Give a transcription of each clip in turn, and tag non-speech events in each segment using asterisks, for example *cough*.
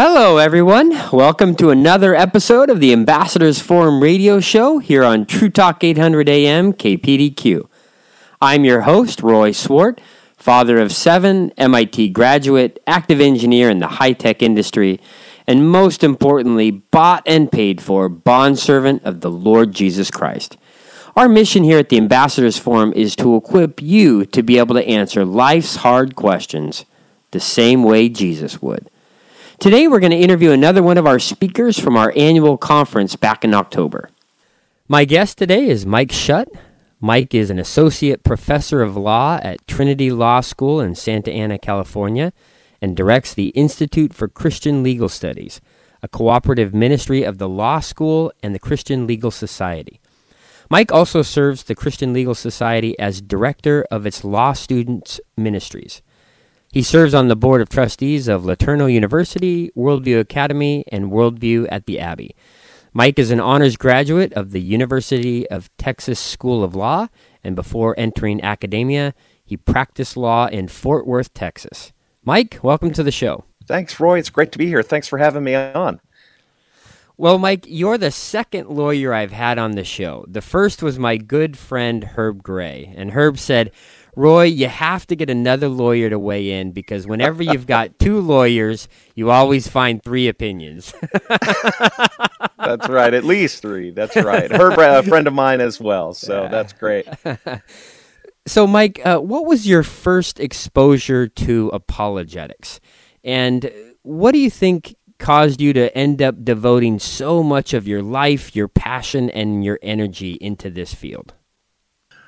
Hello, everyone. Welcome to another episode of the Ambassadors Forum radio show here on True Talk 800 AM KPDQ. I'm your host, Roy Swart, father of seven, MIT graduate, active engineer in the high tech industry, and most importantly, bought and paid for bondservant of the Lord Jesus Christ. Our mission here at the Ambassadors Forum is to equip you to be able to answer life's hard questions the same way Jesus would. Today, we're going to interview another one of our speakers from our annual conference back in October. My guest today is Mike Schutt. Mike is an associate professor of law at Trinity Law School in Santa Ana, California, and directs the Institute for Christian Legal Studies, a cooperative ministry of the law school and the Christian Legal Society. Mike also serves the Christian Legal Society as director of its law students' ministries. He serves on the board of trustees of LeTourneau University, Worldview Academy, and Worldview at the Abbey. Mike is an honors graduate of the University of Texas School of Law, and before entering academia, he practiced law in Fort Worth, Texas. Mike, welcome to the show. Thanks, Roy. It's great to be here. Thanks for having me on. Well, Mike, you're the second lawyer I've had on the show. The first was my good friend Herb Gray, and Herb said, Roy, you have to get another lawyer to weigh in because whenever you've got *laughs* two lawyers, you always find three opinions. *laughs* that's right, at least three. That's *laughs* right. Her a friend of mine as well, so that's great. so, Mike, uh, what was your first exposure to apologetics, and what do you think caused you to end up devoting so much of your life, your passion, and your energy into this field?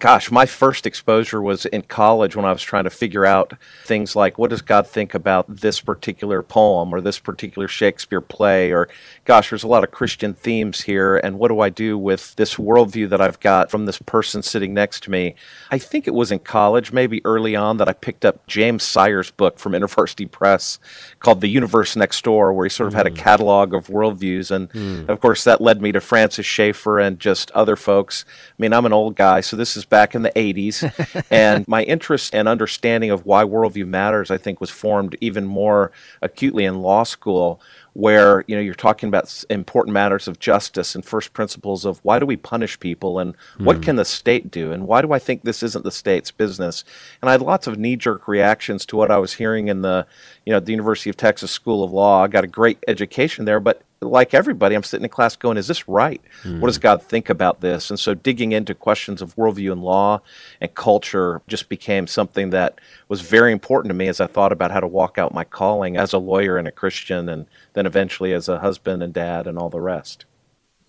Gosh, my first exposure was in college when I was trying to figure out things like what does God think about this particular poem or this particular Shakespeare play, or gosh, there's a lot of Christian themes here, and what do I do with this worldview that I've got from this person sitting next to me? I think it was in college, maybe early on, that I picked up James Sire's book from *laughs* InterVarsity Press called The Universe Next Door, where he sort of mm. had a hmm. catalog of worldviews. And mm. of course, that led me to Francis Schaeffer and just other folks. I mean, I'm an old guy, so this is back in the 80s. *laughs* and my interest and understanding of why worldview matters, I think, was formed even more acutely in law school where you know you're talking about important matters of justice and first principles of why do we punish people and what hmm. can the state do and why do I think this isn't the state's business and I had lots of knee jerk reactions to what I was hearing in the you know the University of Texas School of Law I got a great education there but like everybody, I'm sitting in class going, is this right? Mm. What does hmm. God think about this? And so digging into questions of worldview and law and culture just became something that was very important to me as I thought about how to walk out my calling as a lawyer and a Christian, and then eventually as a husband and dad and all the rest.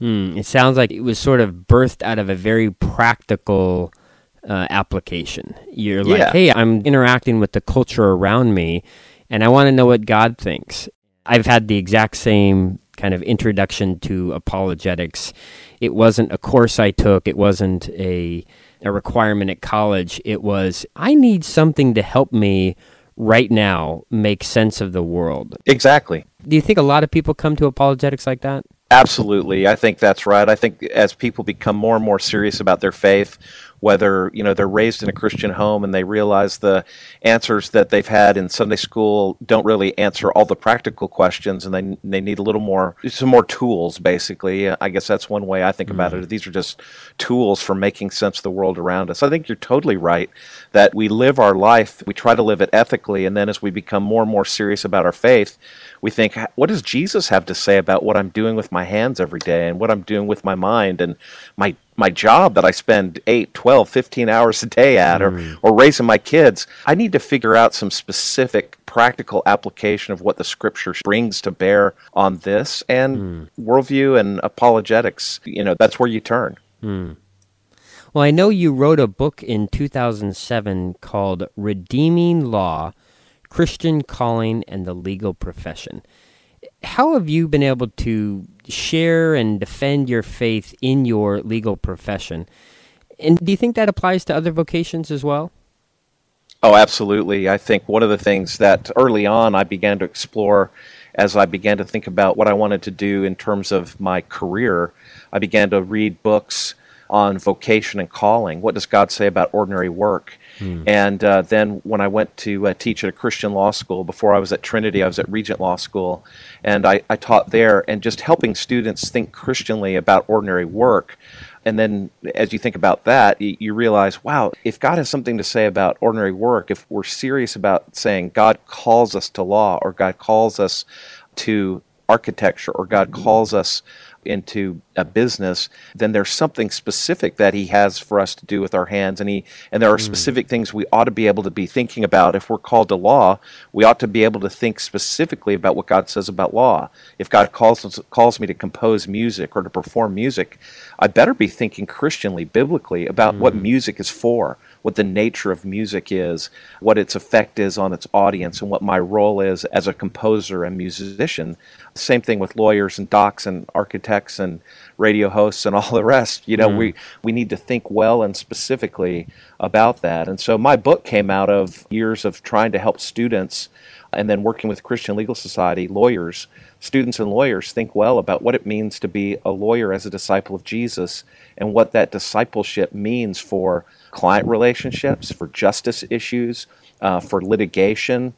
Mm. It sounds like it was sort of birthed out of a very practical uh, application. You're like, yeah. hey, I'm interacting with the culture around me, and I want to know what God thinks. I've had the exact same kind of introduction to apologetics. It wasn't a course I took, it wasn't a, a requirement at college. It was, I need something to help me right now make sense of the world. Exactly. Do you think a lot of people come to apologetics like that? Absolutely. I think that's right. I think as people become more and more serious about their faith, whether you know they're raised in a Christian home and they realize the answers that they've had in Sunday school don't really answer all the practical questions, and they they need a little more some more tools. Basically, I guess that's one way I think mm-hmm. about it. These are just tools for making sense of the world around us. I think you're totally right that we live our life, we try to live it ethically, and then as we become more and more serious about our faith, we think, what does Jesus have to say about what I'm doing with my hands every day and what I'm doing with my mind and my my job that I spend 8, 12, 15 hours a day at mm. or, or raising my kids? I need to figure out some specific practical application of what the scripture brings to bear on this and mm. worldview and apologetics. You know, that's where you turn. Mm. Well, I know you wrote a book in 2007 called Redeeming Law Christian calling and the legal profession. How have you been able to share and defend your faith in your legal profession? And do you think that applies to other vocations as well? Oh, absolutely. I think one of the things that early on I began to explore as I began to think about what I wanted to do in terms of my career, I began to read books on vocation and calling. What does God say about ordinary work? Hmm. And uh, then when I went to uh, teach at a Christian law school, before I was at Trinity, I was at Regent Law School, and I, I taught there, and just helping students think Christianly about ordinary work. And then as you think about that, you, realize, wow, if God has something to say about ordinary work, if we're serious about saying God calls us to law or God calls us to architecture or God calls us into a business, then there's something specific that he has for us to do with our hands, and he and there are mm. specific things we ought to be able to be thinking about. If we're called to law, we ought to be able to think specifically about what God says about law. If God calls calls me to compose music or to perform music, I better be thinking Christianly, biblically about mm. what music is for what the nature of music is, what its effect is on its audience, and what my role is as a composer and musician. Same thing with lawyers and docs and architects and radio hosts and all the rest. You know, mm. we, we need to think well and specifically about that. And so my book came out of years of trying to help students and then working with Christian Legal Society, lawyers, students and lawyers think well about what it means to be a lawyer as a disciple of Jesus and what that discipleship means for client relationships, for justice issues, uh, for litigation,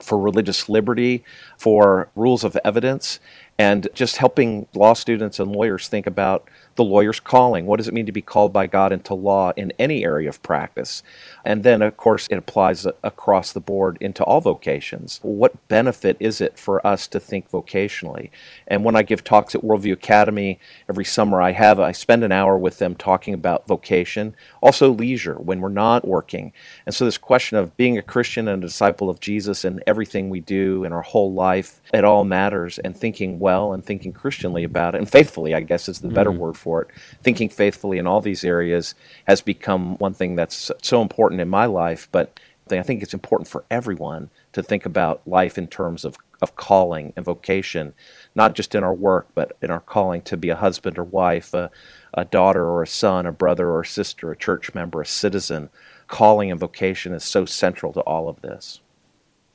for religious liberty, for rules of evidence, and just helping law students and lawyers think about the lawyer's calling. What does it mean to be called by God into law in any area of practice? And then, of course, it applies across the board into all vocations. What benefit is it for us to think vocationally? And when I give talks at Worldview Academy every summer, I have I spend an hour with them talking about vocation, also leisure when we're not working. And so this question of being a Christian and a disciple of Jesus in everything we do in our whole life, it all matters. And thinking well and thinking Christianly about it, and faithfully, I guess is the better mm. word for it. Thinking faithfully in all these areas has become one thing that's so important in my life, but I think it's important for everyone to think about life in terms of, of calling and vocation, not just in our work, but in our calling to be a husband or wife, a, a daughter or a son, a brother or a sister, a church member, a citizen. Calling and vocation is so central to all of this.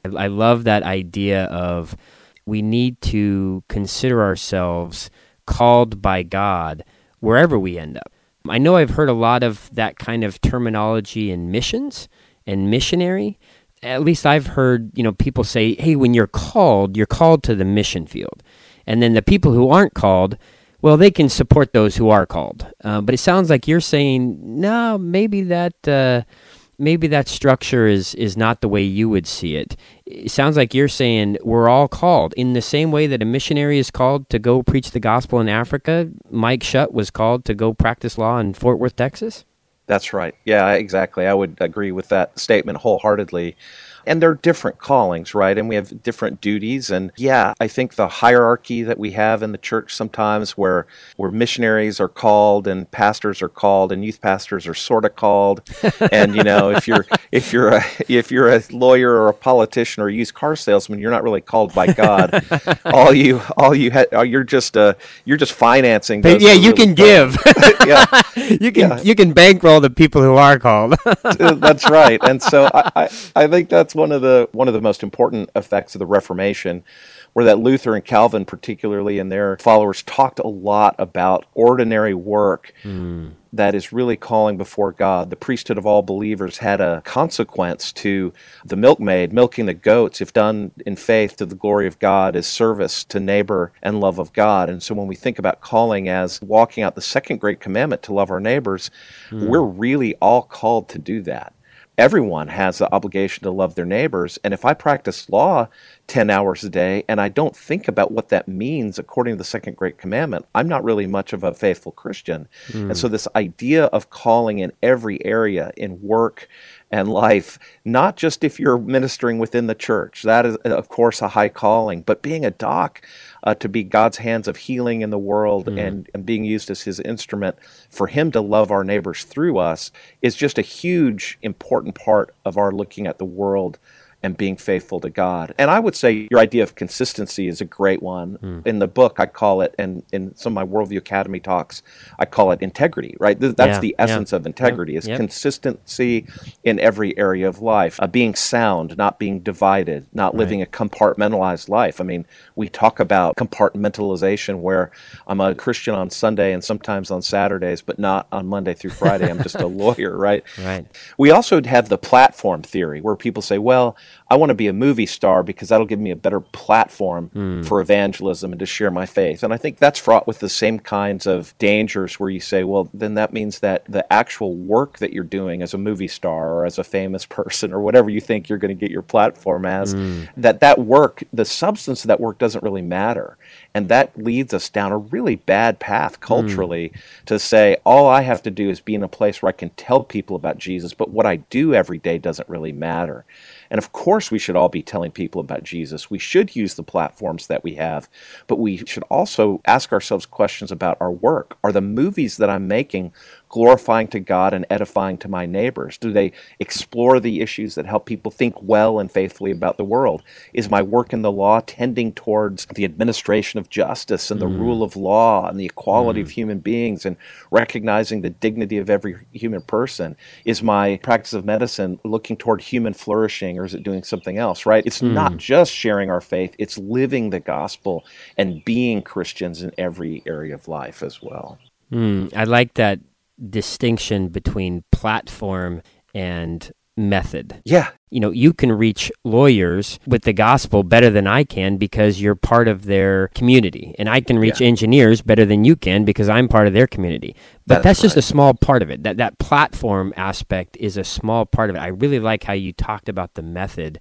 I love that idea of we need to consider ourselves called by God wherever we end up. I know I've heard a lot of that kind of terminology in missions and missionary. At least I've heard, you know, people say, "Hey, when you're called, you're called to the mission field." And then the people who aren't called, well, they can support those who are called. Uh, but it sounds like you're saying, "No, maybe that uh, maybe that structure is is not the way you would see it. It sounds like you're saying we're all called in the same way that a missionary is called to go preach the gospel in Africa. Mike Schutt was called to go practice law in Fort Worth, Texas. That's right. Yeah, exactly. I would agree with that statement wholeheartedly and they're different callings, right? And we have different duties. And yeah, I think the hierarchy that we have in the church sometimes where where missionaries are called and pastors are called and youth pastors are sort of called. *laughs* and you know, if you're if you're a if you're a lawyer or a politician or a used car salesman, you're not really called by God. *laughs* all you all you ha- you're just uh you're just financing. yeah, you really can give. *laughs* yeah, you can yeah. you can bankroll the people who are called. that's right. And so I, I I think that's one of the one of the most important effects of the Reformation, where that Luther and Calvin, particularly and their followers, talked a lot about ordinary work mm. that is really calling before God. The priesthood of all believers had a consequence to the milkmaid milking the goats, if done in faith to the glory of God, as service to neighbor and love of God. And so when we think about calling as walking out the second great commandment to love our neighbors, mm. we're really all called to do that everyone has the obligation to love their neighbors. And if I practice law 10 hours a day and I don't think about what that means according to the second great commandment, I'm not really much of a faithful Christian. Mm. And so, this idea of calling in every area in work and life, not just if you're ministering within the church, that is, of course, a high calling, but being a doc uh, to be God's hands of healing in the world mm. and, and being used as his instrument for him to love our neighbors through us is just a huge, important part of our looking at the world and being faithful to God. And I would say your idea of consistency is a great one. Mm. In the book, I call it, and in some of my Worldview Academy talks, I call it integrity, right? That's yeah, the essence yeah. of integrity is yep. consistency in every area of life, uh, being sound, not being divided, not right. living a compartmentalized life. I mean, we talk about compartmentalization where I'm a Christian on Sunday and sometimes on Saturdays, but not on Monday through Friday. I'm just a *laughs* lawyer, right? Right. We also have the platform theory where people say, well, I want to be a movie star because that'll give me a better platform mm. for evangelism and to share my faith. And I think that's fraught with the same kinds of dangers where you say, well, then that means that the actual work that you're doing as a movie star or as a famous *laughs* person or whatever you think you're going to get your platform as, mm. that that work, the substance of that work doesn't really matter. And that leads us down a really bad path culturally mm. to say, all I have to do is be in a place where I can tell people about Jesus, but what I do every day doesn't really matter. And of course, we should all be telling people about Jesus. We should use the platforms that we have, but we should also ask ourselves questions about our work. Are the movies that I'm making glorifying to God and edifying to my neighbors? Do they explore the issues that help people think well and faithfully about the world? Is my work in the law tending towards the administration of justice and the mm. rule of law and the equality mm. of human beings and recognizing the dignity of every human person? Is my practice of medicine looking toward human flourishing or is it doing something else, right? It's mm. not just sharing our faith, it's living the gospel and being Christians in every area of life as well. Mm, I like that distinction between platform and method. Yeah. You know, you can reach lawyers with the gospel better than I can because you're part of their community. And I can reach yeah. engineers better than you can because I'm part of their community. But that's, that's just right. a small part of it. That that platform aspect is a small part of it. I really like how you talked about the method.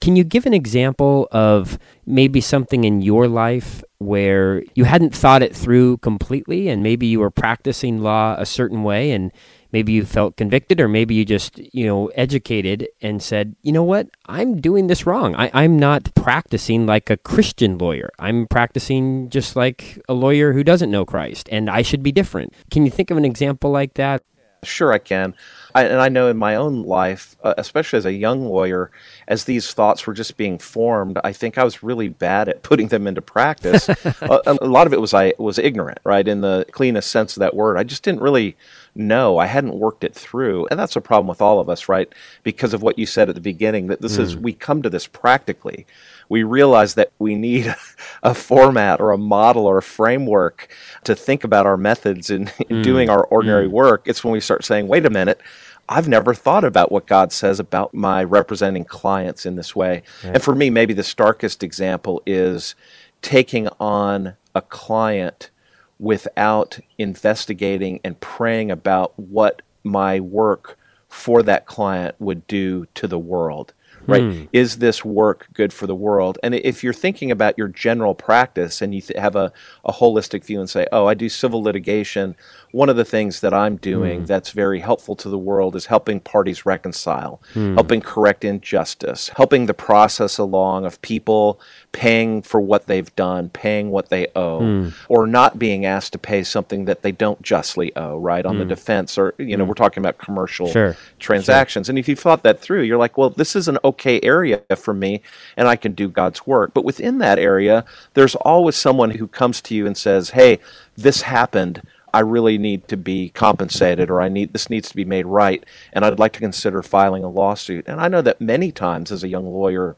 Can you give an example of maybe something in your life where you hadn't thought it through completely and maybe you were practicing law a certain way and maybe you felt convicted or maybe you just you know educated and said you know what? I'm doing this wrong. I, i'm not practicing like a christian lawyer. I'm practicing just like a lawyer who doesn't know christ and i should be different. Can you think of an example like that sure i can I, and I know in my own life, uh, especially as a young lawyer, as these thoughts were just being formed, I think I was really bad at *laughs* putting them into practice. *laughs* uh, a lot of it was I was ignorant, right, in the cleanest sense of that word. I just didn't really know. I hadn't worked it through, and that's a problem with all of us, right? Because of what you said at the beginning, that this mm. is we come to this practically we realize that we need *laughs* a format or a model or a framework to think about our methods in, in mm. doing our ordinary mm. work. It's when we start saying, wait a minute, I've never thought about what God says about my representing clients in this way. And for me, maybe the starkest example is taking on a client without investigating and praying about what my work for that client would do to the world right? Mm. Is this work good for the world? And if you're thinking about your general practice and you th- have a, a holistic view and say, oh, I do civil litigation, one of the things that I'm doing mm. that's very helpful to the world is helping parties reconcile, mm. helping correct injustice, helping the process along of people paying for what they've done, paying what they owe, mm. or not being asked to pay something that they don't justly owe, right? On the hmm. defense, or, you know, hmm. we're talking about commercial sure. Transactions. Sure. And if you thought that through, you're like, well, this is an okay area for me, and I can do God's work. But within that area, there's always someone who comes to you and says, hey, this happened. I really need to be compensated or I need this needs to be made right and I'd like to consider filing a lawsuit. And I know that many times as a young lawyer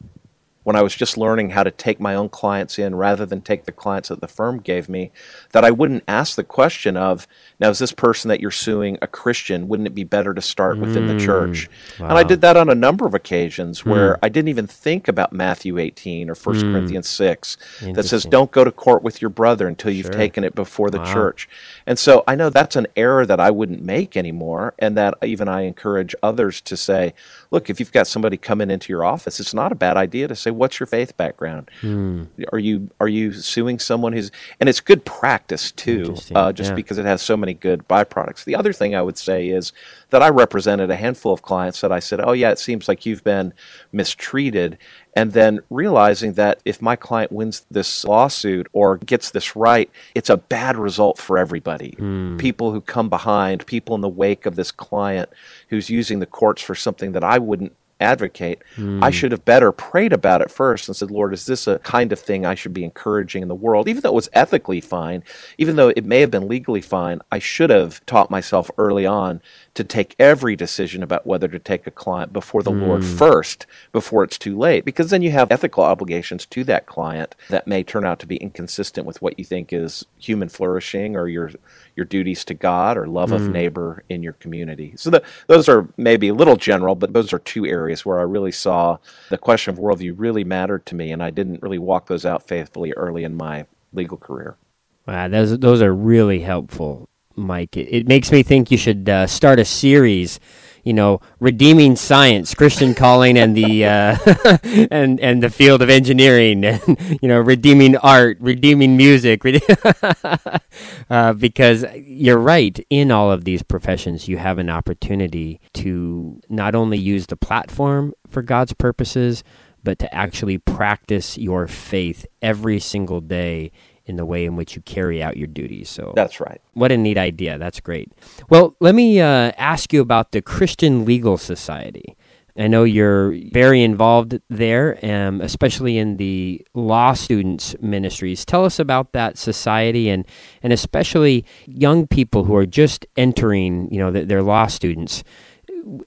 when I was just learning how to take my own clients in rather than take the clients that the firm gave me, that I wouldn't ask the question of, now, is this person that you're suing a Christian? Wouldn't it be better to start within mm, the church? Wow. And I did that on a number of occasions where mm. I didn't even think about Matthew 18 or 1 mm. Corinthians 6 that says, don't go to court with your brother until you've sure. taken it before the wow. church. And so I know that's an error that I wouldn't make anymore, and that even I encourage others to say, look, if you've got somebody coming into your office, it's not a bad idea to say, what's your faith background? Hmm. Are you are you suing someone who's and it's good practice too, uh, just yeah. because it has so many good byproducts. The other thing I would say is that I represented a handful of clients that I said, oh yeah, it seems like you've been mistreated, and then realizing that if my client wins this lawsuit or gets this right, it's a bad result for everybody. Mm. People who come behind, people in the wake of this client who's using the courts for something that I wouldn't advocate, mm. I should have better prayed about it first and said, Lord, is this a kind of thing I should be encouraging in the world? Even though it was ethically fine, even though it may have been legally fine, I should have taught myself early on to take every decision about whether to take a client before the mm. Lord first, before it's too late, because then you have ethical obligations to that client that may turn out to be inconsistent with what you think is human flourishing or your your duties to God or love mm. of neighbor in your community. So the, those are maybe a little general, but those are two areas where I really saw the question of worldview really mattered to me, and I didn't really walk those out faithfully early in my legal career. Wow, those those are really helpful Mike. It, it makes me think you should uh, start a series. You know, redeeming science, Christian calling, and the uh, *laughs* and and the field of engineering, and *laughs* you know, redeeming art, redeeming music, *laughs* uh, because you're right. In all of these professions, you have an opportunity to not only use the platform for God's purposes, but to actually practice your faith every single day in the way in which you carry out your duties. So that's right. What a neat idea. That's great. Well, let me uh, ask you about the Christian Legal Society. I know you're very involved there, um, especially in the law students ministries. Tell us about that society and, and especially young people who are just entering, you know, their law students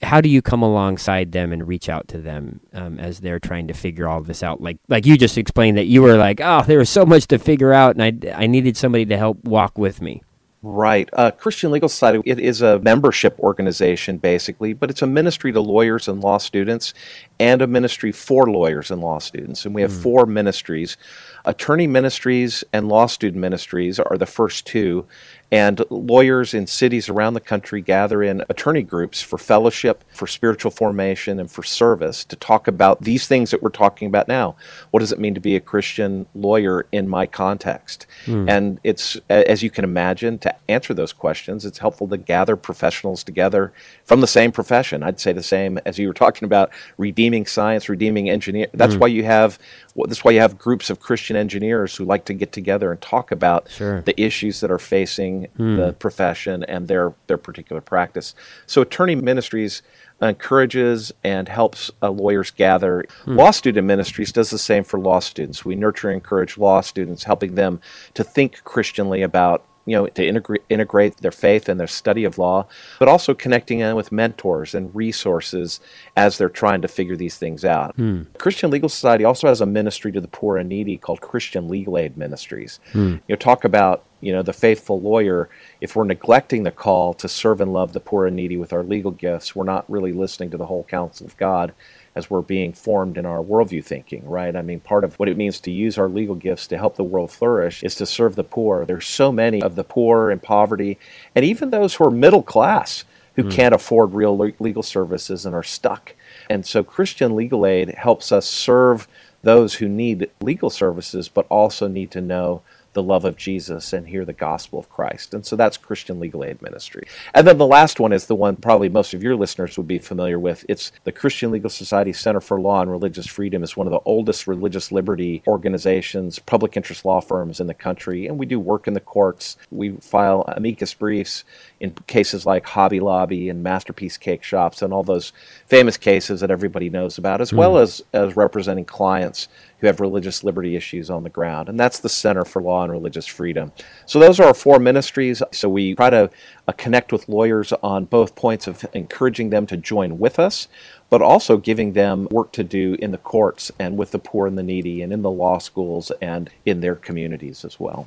how do you come alongside them and reach out to them um, as they're trying to figure all this out? Like like you just explained that you were like, oh, there was so much to figure out, and I I needed somebody to help walk with me. Right. Uh, Christian Legal Society, it is a membership organization basically, but it's a ministry to lawyers and law students and a ministry for lawyers and law students. And we have mm. four ministries. Attorney ministries and law student ministries are the first two. And lawyers in cities around the country gather in attorney groups for fellowship, for spiritual formation, and for service to talk about these things that we're talking about now. What does it mean to be a Christian lawyer in my context? Mm. And it's, as you can imagine, to answer those questions, it's helpful to gather professionals together from the same profession. I'd say the same as you were talking about redeeming science, redeeming engineer. That's mm. why you have that's why you have groups of Christian engineers who like to get together and talk about sure. the issues that are facing mm. the profession and their their particular practice. So attorney ministries encourages and helps uh, lawyers gather. Mm. Law student ministries does the same for law students. We nurture and encourage law students, helping them to think Christianly about you know, to integrate, integrate their faith and their study of law, but also connecting them with mentors and resources as they're trying to figure these things out. Hmm. Christian Legal Society also has a ministry to the poor and needy called Christian Legal Aid Ministries. Hmm. You know, talk about you know the faithful lawyer. If we're neglecting the call to serve and love the poor and needy with our legal gifts, we're not really listening to the whole counsel of God as we're being formed in our worldview thinking, right? I mean, part of what it means to use our legal gifts to help the world flourish is to serve the poor. There's so many of the poor and poverty, and even those who are middle class who mm. can't afford real legal services and are stuck. And so Christian legal aid helps us serve those who need legal services, but also need to know the love of Jesus and hear the gospel of Christ. And so that's Christian Legal Aid Ministry. And then the last one is the one probably most of your listeners would be familiar with. It's the Christian Legal Society Center for Law and Religious Freedom is one of the oldest religious liberty organizations, public interest law firms in the country, and we do work in the courts. We file amicus briefs in cases like Hobby Lobby and Masterpiece Cake Shops and all those famous cases that everybody knows about, as mm. well as as representing clients who have religious liberty issues on the ground. And that's the Center for Law and Religious Freedom. So those are our four ministries. So we try to uh, connect with lawyers on both points of encouraging them to join with us, but also giving them work to do in the courts and with the poor and the needy and in the law schools and in their communities as well.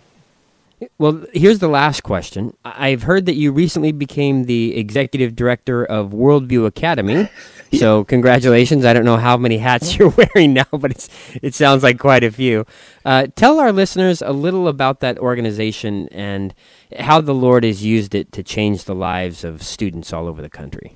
Well, here's the last question. I've heard that you recently became the executive director of Worldview Academy. *laughs* So, congratulations. I don't know how many hats you're *laughs* wearing now, but it's, it sounds like quite a few. Uh, tell our listeners a little about that organization and how the Lord has used it to change the lives of students all over the country.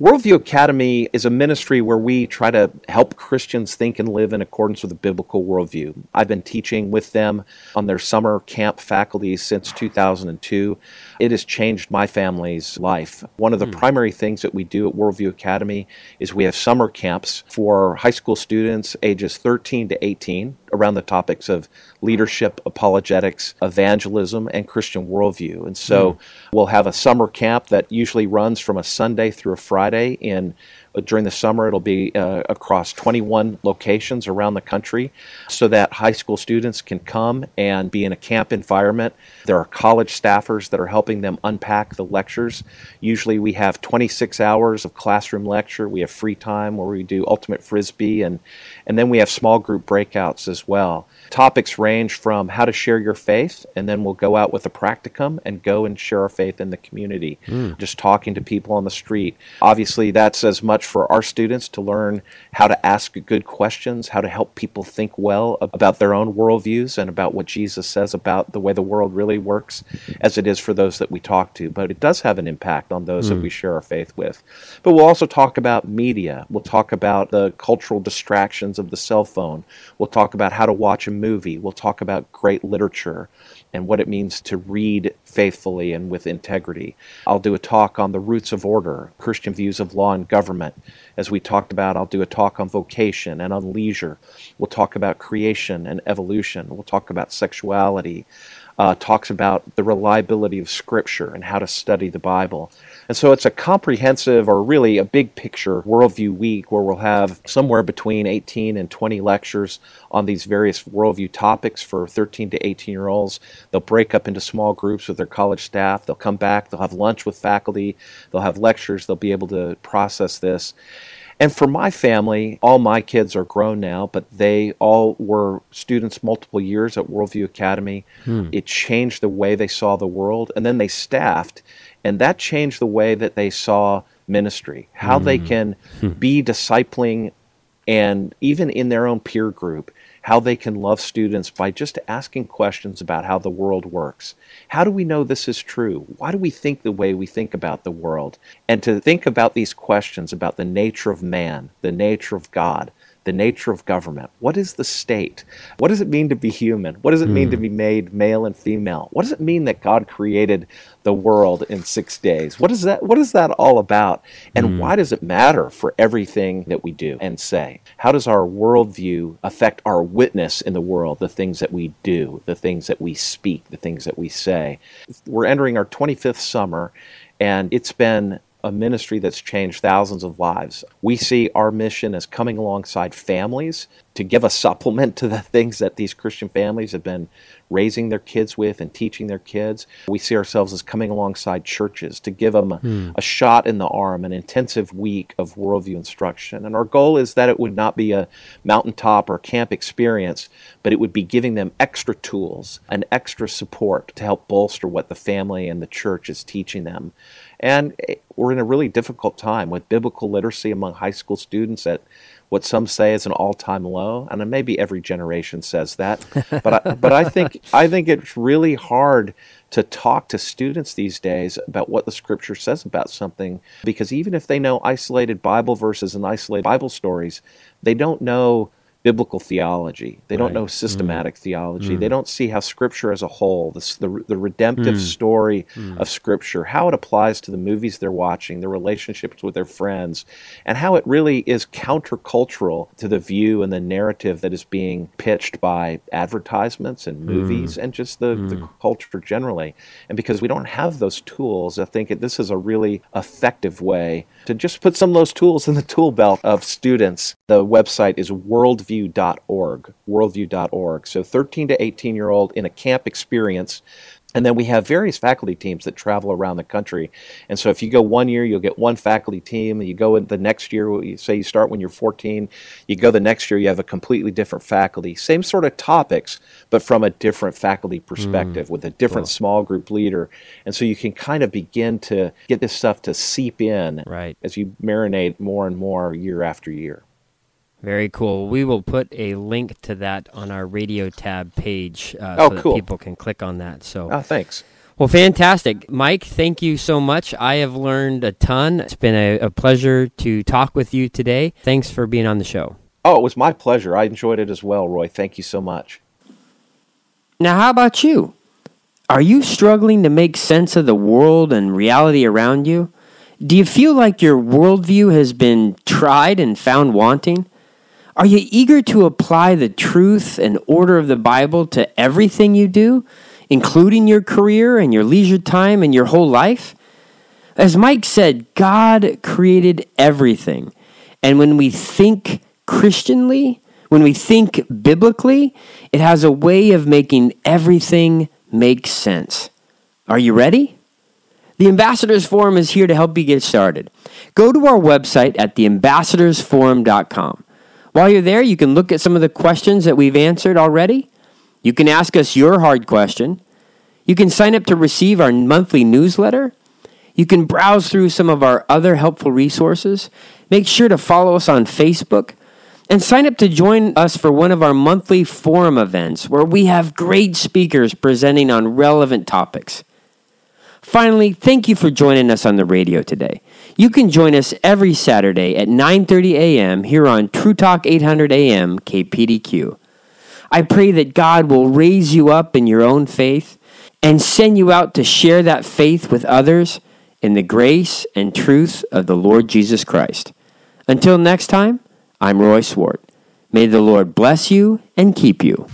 Worldview Academy is a ministry where we try to help Christians think and live in accordance with a biblical worldview. I've been teaching with them on their summer camp faculty since 2002. It has changed my family's life. One of the mm. primary things that we do at Worldview Academy is we have summer camps for high school students ages 13 to 18 around the topics of leadership, apologetics, evangelism, and Christian worldview. And so mm. we'll have a summer camp that usually runs from a Sunday through a Friday in During the summer, it'll be uh, across 21 locations around the country so that high school students can come and be in a camp environment. There are college staffers that are helping them unpack the lectures. Usually, we have 26 hours of classroom lecture. We have free time where we do ultimate frisbee, and, and then we have small group breakouts as well. Topics range from how to share your faith, and then we'll go out with a practicum and go and share our faith in the community, mm. just talking to people on the street. Obviously, that's as much for our students to learn how to ask good questions, how to help people think well about their own worldviews and about what Jesus says about the way the world really works, as it is for those that we talk to. But it does have an impact on those mm. that we share our faith with. But we'll also talk about media. We'll talk about the cultural distractions of the cell phone. We'll talk about how to watch a movie. We'll talk about great literature and what it means to read faithfully and with integrity. I'll do a talk on the roots of order, Christian views of law and government. As we talked about, I'll do a talk on vocation and on leisure. We'll talk about creation and evolution. We'll talk about sexuality. Uh, talks about the reliability of Scripture and how to study the Bible. And so it's a comprehensive or really a big picture worldview week where we'll have somewhere between 18 and 20 lectures on these various worldview topics for 13 to 18 year olds. They'll break up into small groups with their college staff. They'll come back, they'll have lunch with faculty, they'll have lectures, they'll be able to process this. And for my family, all my kids are grown now, but they all were students multiple years at Worldview Academy. Hmm. It changed the way they saw the world. And then they staffed and that changed the way that they saw ministry, how mm. they can hmm. be discipling, and even in their own peer group, how they can love students by just asking questions about how the world works. How do we know this is true? Why do we think the way we think about the world? And to think about these questions about the nature of man, the nature of God, the nature of government. What is the state? What does it mean to be human? What does it mm. mean to hmm. be made male and female? What does it mean that God created the world in six days? What is that? What is that all about? And mm. why does it matter for everything that we do and say? How does our worldview affect our witness in the world? The things that we do, the things that we speak, the things that we say. We're entering our 25th summer, and it's been a ministry that's changed thousands of lives. We see our mission as coming alongside families to give a supplement to the *laughs* things that these Christian families have been raising their kids with and teaching their kids. We see ourselves as coming alongside churches to give them a, mm. a shot in the arm, an intensive week of worldview instruction. And our goal is that it would not be a mountaintop or camp experience, but it would be giving them extra tools and extra support to help bolster what the family and the church is teaching them. And eh, we're in a really difficult time with biblical literacy among high school students at what some say is an all-time low, and maybe every generation says that. *laughs* But I, but I think I think it's really hard to talk to students these days about what the Scripture says about something because even if they know isolated Bible verses and isolated Bible stories, they don't know biblical theology. They don't know systematic mm. theology. Mm. They don't see how Scripture as a whole, this, the, the redemptive mm. story mm. of Scripture, how it applies to the movies they're watching, their relationships with their friends, and how it really is countercultural to the view and the narrative that is being pitched by advertisements and movies mm. and just the, the mm. culture generally. And because we don't have those tools, I think this is a really effective way to just put some of those tools in the tool belt of students. The website is worldview worldview.org, worldview.org. So 13 to 18 year old in a camp experience. And then we have various faculty teams that travel around the country. And so if you go one year, you'll get one faculty team. And you go in the next year, you say you start when you're 14, you go the next year, you have a completely different faculty. Same sort of topics, but from a different faculty perspective mm. with a different small group leader. And so you can kind of begin to get this stuff to seep in right. as you marinate more and more year after year. Very cool. We will put a link to that on our radio tab page uh, oh, so cool. that people can click on that. So, oh, thanks. Well, fantastic. Mike, thank you so much. I have learned a ton. It's been a, a pleasure to talk with you today. Thanks for being on the show. Oh, it was my pleasure. I enjoyed it as well, Roy. Thank you so much. Now, how about you? Are you struggling to make sense of the world and reality around you? Do you feel like your worldview has been tried and found wanting? Are you eager to apply the truth and order of the Bible to everything you do, including your career and your leisure time and your whole life? As Mike said, God created everything. And when we think Christianly, when we think biblically, it has a way of making everything make sense. Are you ready? The Ambassadors Forum is here to help you get started. Go to our website at theambassadorsforum.com. While you're there, you can look at some of the questions that we've answered already. You can ask us your hard question. You can sign up to receive our monthly newsletter. You can browse through some of our other helpful resources. Make sure to follow us on Facebook and sign up to join us for one of our monthly forum events where we have great speakers presenting on relevant topics. Finally, thank you for joining us on the radio today. You can join us every Saturday at 9:30 a.m. here on True Talk 800 AM KPDQ. I pray that God will raise you up in your own faith and send you out to share that faith with others in the grace and truth of the Lord Jesus Christ. Until next time, I'm Roy Swart. May the Lord bless you and keep you.